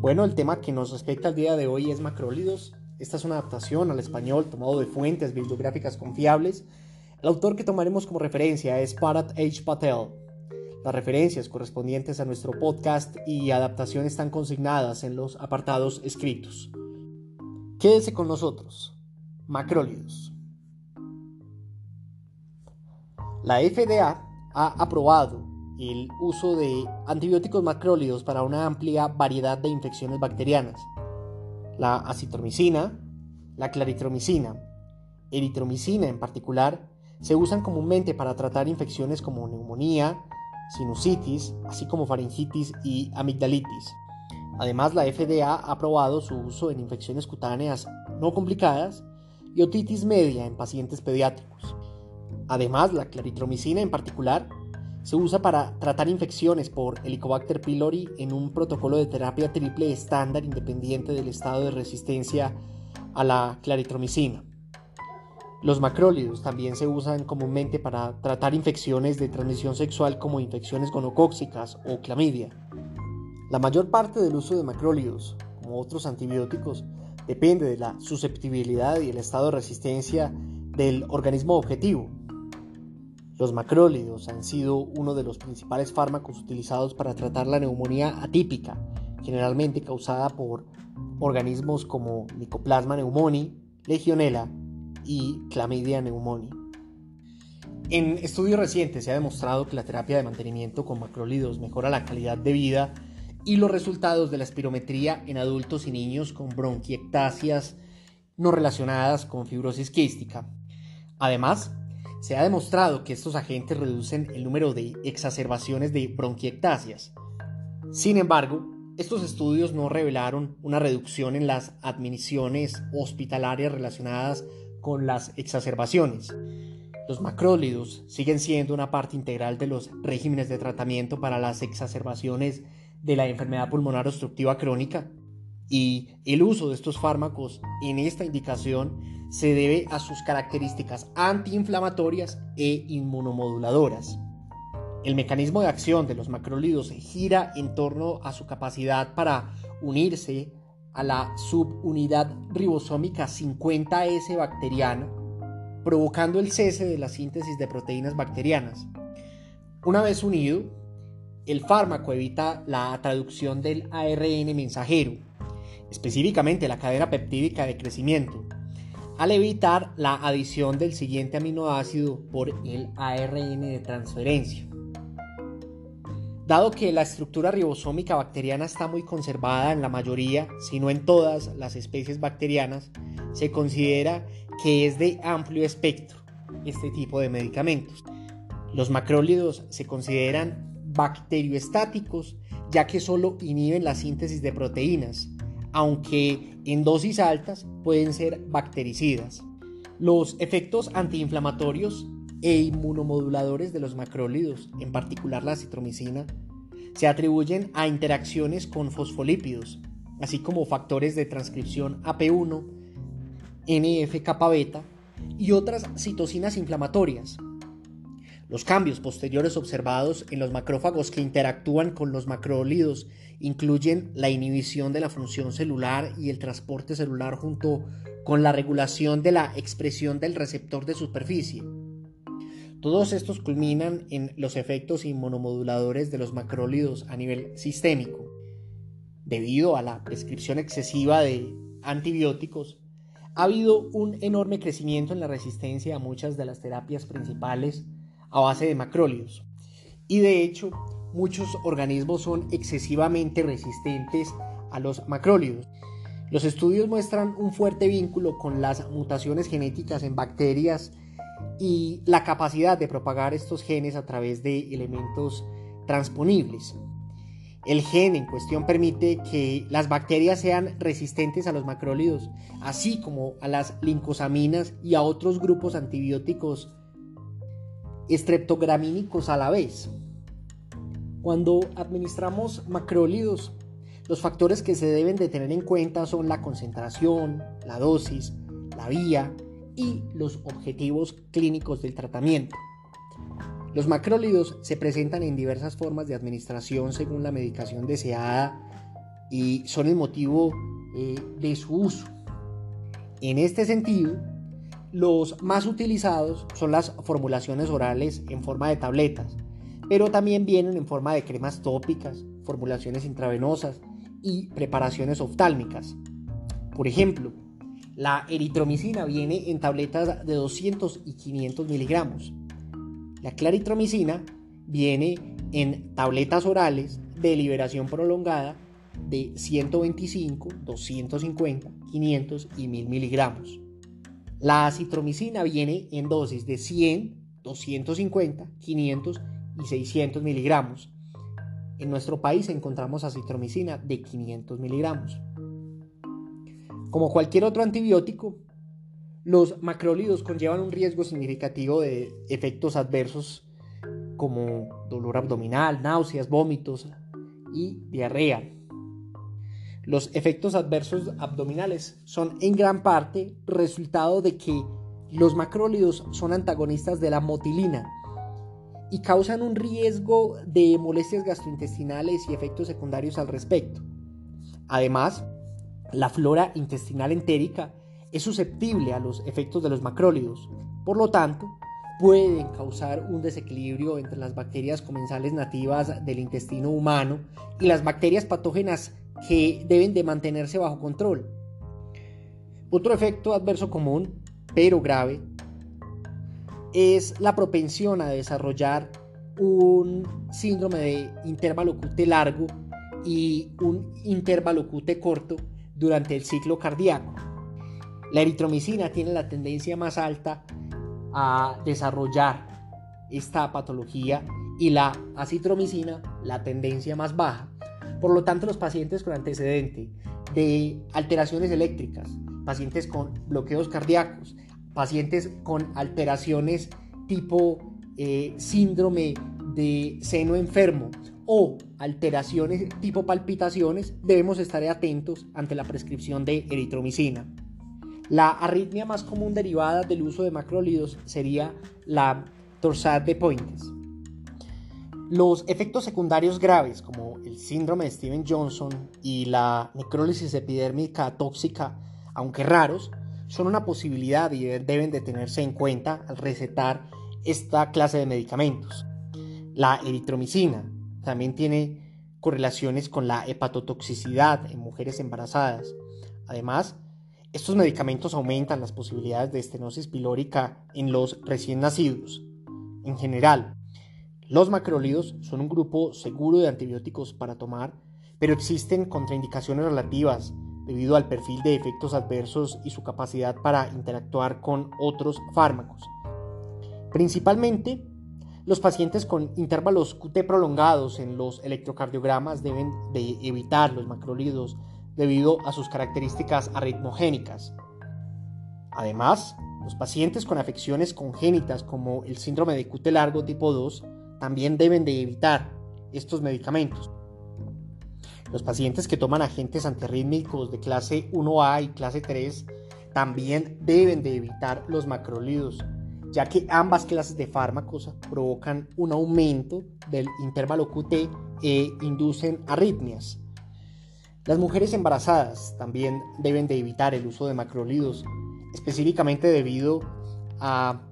Bueno, el tema que nos respecta al día de hoy es macrólidos. Esta es una adaptación al español tomado de fuentes bibliográficas confiables. El autor que tomaremos como referencia es Parat H. Patel. Las referencias correspondientes a nuestro podcast y adaptación están consignadas en los apartados escritos. Quédese con nosotros. Macrólidos. La FDA ha aprobado el uso de antibióticos macrólidos para una amplia variedad de infecciones bacterianas. La acitromicina, la claritromicina, eritromicina en particular, se usan comúnmente para tratar infecciones como neumonía, sinusitis, así como faringitis y amigdalitis. Además, la FDA ha aprobado su uso en infecciones cutáneas no complicadas y otitis media en pacientes pediátricos. Además, la claritromicina en particular se usa para tratar infecciones por Helicobacter pylori en un protocolo de terapia triple estándar independiente del estado de resistencia a la claritromicina. Los macrólidos también se usan comúnmente para tratar infecciones de transmisión sexual como infecciones gonocóxicas o clamidia. La mayor parte del uso de macrólidos, como otros antibióticos, depende de la susceptibilidad y el estado de resistencia del organismo objetivo, los macrólidos han sido uno de los principales fármacos utilizados para tratar la neumonía atípica, generalmente causada por organismos como Mycoplasma pneumoniae, Legionella y Chlamydia pneumoniae. En estudios recientes se ha demostrado que la terapia de mantenimiento con macrólidos mejora la calidad de vida y los resultados de la espirometría en adultos y niños con bronquiectasias no relacionadas con fibrosis quística. Además, se ha demostrado que estos agentes reducen el número de exacerbaciones de bronquiectasias. Sin embargo, estos estudios no revelaron una reducción en las admisiones hospitalarias relacionadas con las exacerbaciones. Los macrólidos siguen siendo una parte integral de los regímenes de tratamiento para las exacerbaciones de la enfermedad pulmonar obstructiva crónica y el uso de estos fármacos en esta indicación se debe a sus características antiinflamatorias e inmunomoduladoras. El mecanismo de acción de los macrólidos gira en torno a su capacidad para unirse a la subunidad ribosómica 50S bacteriana, provocando el cese de la síntesis de proteínas bacterianas. Una vez unido, el fármaco evita la traducción del ARN mensajero, específicamente la cadena peptídica de crecimiento, al evitar la adición del siguiente aminoácido por el ARN de transferencia. Dado que la estructura ribosómica bacteriana está muy conservada en la mayoría, si no en todas las especies bacterianas, se considera que es de amplio espectro este tipo de medicamentos. Los macrólidos se consideran bacterioestáticos ya que solo inhiben la síntesis de proteínas, aunque en dosis altas pueden ser bactericidas. Los efectos antiinflamatorios e inmunomoduladores de los macrólidos, en particular la citromicina, se atribuyen a interacciones con fosfolípidos, así como factores de transcripción AP1, NF-kappa beta y otras citocinas inflamatorias, los cambios posteriores observados en los macrófagos que interactúan con los macrólidos incluyen la inhibición de la función celular y el transporte celular junto con la regulación de la expresión del receptor de superficie. Todos estos culminan en los efectos inmunomoduladores de los macrólidos a nivel sistémico. Debido a la prescripción excesiva de antibióticos, ha habido un enorme crecimiento en la resistencia a muchas de las terapias principales a base de macrólidos. Y de hecho, muchos organismos son excesivamente resistentes a los macrólidos. Los estudios muestran un fuerte vínculo con las mutaciones genéticas en bacterias y la capacidad de propagar estos genes a través de elementos transponibles. El gen en cuestión permite que las bacterias sean resistentes a los macrólidos, así como a las lincosaminas y a otros grupos antibióticos estreptogramínicos a la vez. Cuando administramos macrólidos, los factores que se deben de tener en cuenta son la concentración, la dosis, la vía y los objetivos clínicos del tratamiento. Los macrólidos se presentan en diversas formas de administración según la medicación deseada y son el motivo eh, de su uso. En este sentido, los más utilizados son las formulaciones orales en forma de tabletas, pero también vienen en forma de cremas tópicas, formulaciones intravenosas y preparaciones oftálmicas. Por ejemplo, la eritromicina viene en tabletas de 200 y 500 miligramos. La claritromicina viene en tabletas orales de liberación prolongada de 125, 250, 500 y 1000 miligramos. La acitromicina viene en dosis de 100, 250, 500 y 600 miligramos. En nuestro país encontramos acitromicina de 500 miligramos. Como cualquier otro antibiótico, los macrólidos conllevan un riesgo significativo de efectos adversos como dolor abdominal, náuseas, vómitos y diarrea. Los efectos adversos abdominales son en gran parte resultado de que los macrólidos son antagonistas de la motilina y causan un riesgo de molestias gastrointestinales y efectos secundarios al respecto. Además, la flora intestinal entérica es susceptible a los efectos de los macrólidos. Por lo tanto, pueden causar un desequilibrio entre las bacterias comensales nativas del intestino humano y las bacterias patógenas que deben de mantenerse bajo control. Otro efecto adverso común, pero grave, es la propensión a desarrollar un síndrome de intervalo QT largo y un intervalo QT corto durante el ciclo cardíaco. La eritromicina tiene la tendencia más alta a desarrollar esta patología y la acitromicina la tendencia más baja. Por lo tanto, los pacientes con antecedente de alteraciones eléctricas, pacientes con bloqueos cardíacos, pacientes con alteraciones tipo eh, síndrome de seno enfermo o alteraciones tipo palpitaciones, debemos estar atentos ante la prescripción de eritromicina. La arritmia más común derivada del uso de macrólidos sería la torsad de Pointes. Los efectos secundarios graves, como el síndrome de Steven Johnson y la necrólisis epidérmica tóxica, aunque raros, son una posibilidad y deben de tenerse en cuenta al recetar esta clase de medicamentos. La eritromicina también tiene correlaciones con la hepatotoxicidad en mujeres embarazadas. Además, estos medicamentos aumentan las posibilidades de estenosis pilórica en los recién nacidos. En general, los macrólidos son un grupo seguro de antibióticos para tomar, pero existen contraindicaciones relativas debido al perfil de efectos adversos y su capacidad para interactuar con otros fármacos. Principalmente, los pacientes con intervalos QT prolongados en los electrocardiogramas deben de evitar los macrólidos debido a sus características arritmogénicas. Además, los pacientes con afecciones congénitas como el síndrome de QT largo tipo 2 también deben de evitar estos medicamentos. Los pacientes que toman agentes antirrítmicos de clase 1A y clase 3 también deben de evitar los macrólidos, ya que ambas clases de fármacos provocan un aumento del intervalo QT e inducen arritmias. Las mujeres embarazadas también deben de evitar el uso de macrólidos, específicamente debido a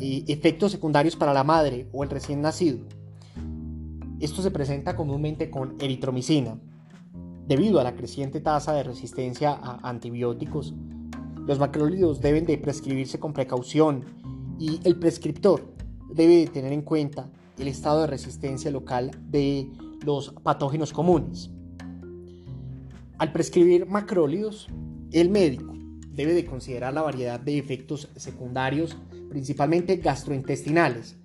eh, efectos secundarios para la madre o el recién nacido. Esto se presenta comúnmente con eritromicina. Debido a la creciente tasa de resistencia a antibióticos, los macrólidos deben de prescribirse con precaución y el prescriptor debe tener en cuenta el estado de resistencia local de los patógenos comunes. Al prescribir macrólidos, el médico debe de considerar la variedad de efectos secundarios, principalmente gastrointestinales,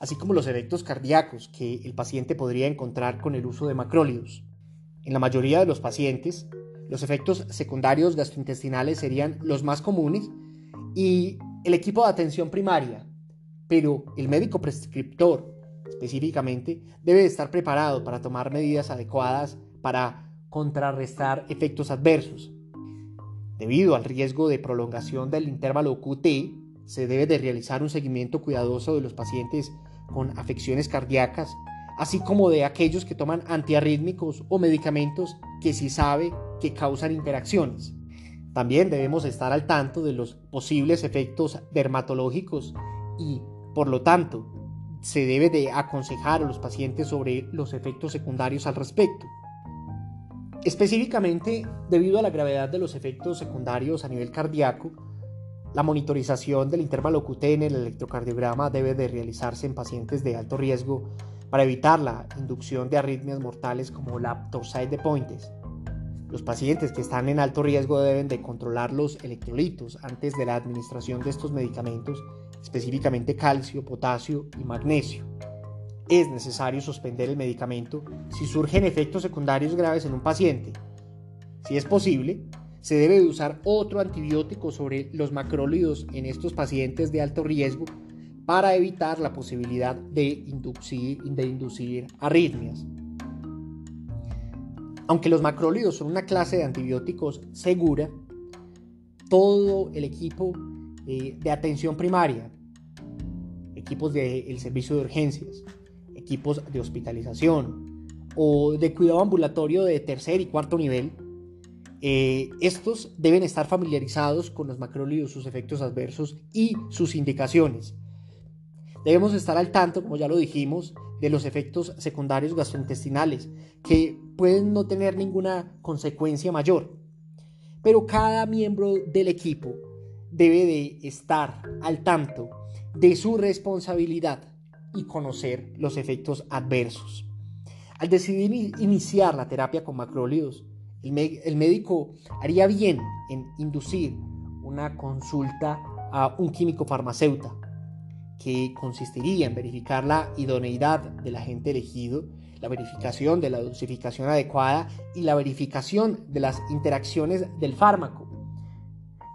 así como los efectos cardíacos que el paciente podría encontrar con el uso de macrólidos. En la mayoría de los pacientes, los efectos secundarios gastrointestinales serían los más comunes y el equipo de atención primaria, pero el médico prescriptor específicamente debe de estar preparado para tomar medidas adecuadas para contrarrestar efectos adversos. Debido al riesgo de prolongación del intervalo QT, se debe de realizar un seguimiento cuidadoso de los pacientes con afecciones cardíacas, así como de aquellos que toman antiarrítmicos o medicamentos que se sabe que causan interacciones. También debemos estar al tanto de los posibles efectos dermatológicos y, por lo tanto, se debe de aconsejar a los pacientes sobre los efectos secundarios al respecto. Específicamente, debido a la gravedad de los efectos secundarios a nivel cardíaco, la monitorización del intervalo QT en el electrocardiograma debe de realizarse en pacientes de alto riesgo para evitar la inducción de arritmias mortales como la torsade de Pointes. Los pacientes que están en alto riesgo deben de controlar los electrolitos antes de la administración de estos medicamentos, específicamente calcio, potasio y magnesio. Es necesario suspender el medicamento si surgen efectos secundarios graves en un paciente. Si es posible, se debe de usar otro antibiótico sobre los macrólidos en estos pacientes de alto riesgo para evitar la posibilidad de inducir, de arritmias. Aunque los macrólidos son una clase de antibióticos segura, todo el equipo eh, de atención primaria, equipos del servicio de urgencias, equipos de hospitalización o de cuidado ambulatorio de tercer y cuarto nivel, eh, estos deben estar familiarizados con los macrólidos, sus efectos adversos y sus indicaciones. Debemos estar al tanto, como ya lo dijimos, de los efectos secundarios gastrointestinales, que pueden no tener ninguna consecuencia mayor. Pero cada miembro del equipo debe de estar al tanto de su responsabilidad y conocer los efectos adversos. Al decidir iniciar la terapia con macrólidos, el, médico haría bien en inducir una consulta a un químico farmacéutico que consistiría en verificar la idoneidad del agente elegido, la verificación de la dosificación adecuada y la verificación de las interacciones del fármaco.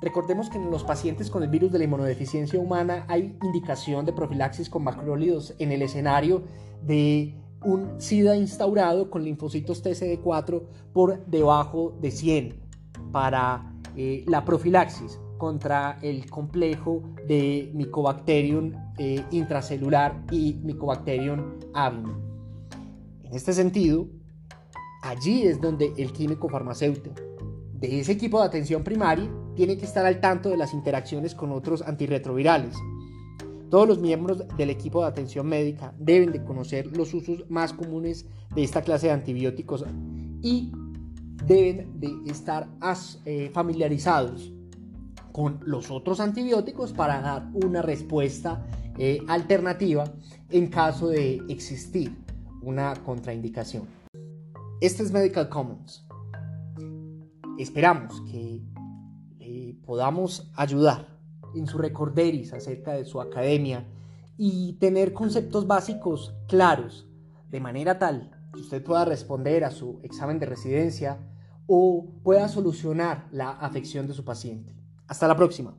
Recordemos que en los pacientes con el virus de la inmunodeficiencia humana hay indicación de profilaxis con macrólidos en el escenario de un SIDA instaurado con linfocitos TCD4 por debajo de 100 para eh, la profilaxis contra el complejo de Mycobacterium eh, intracelular y Mycobacterium avium. En este sentido, allí es donde el químico farmacéutico de ese equipo de atención primaria tiene que estar al tanto de las interacciones con otros antirretrovirales. Todos los miembros del equipo de atención médica deben de conocer los usos más comunes de esta clase de antibióticos y deben de estar eh, familiarizados con los otros antibióticos para dar una respuesta eh, alternativa en caso de existir una contraindicación. Este es Medical Commons. Esperamos que podamos ayudar en su recorderis acerca de su academia y tener conceptos básicos claros, de manera tal que usted pueda responder a su examen de residencia o pueda solucionar la afección de su paciente. Hasta la próxima.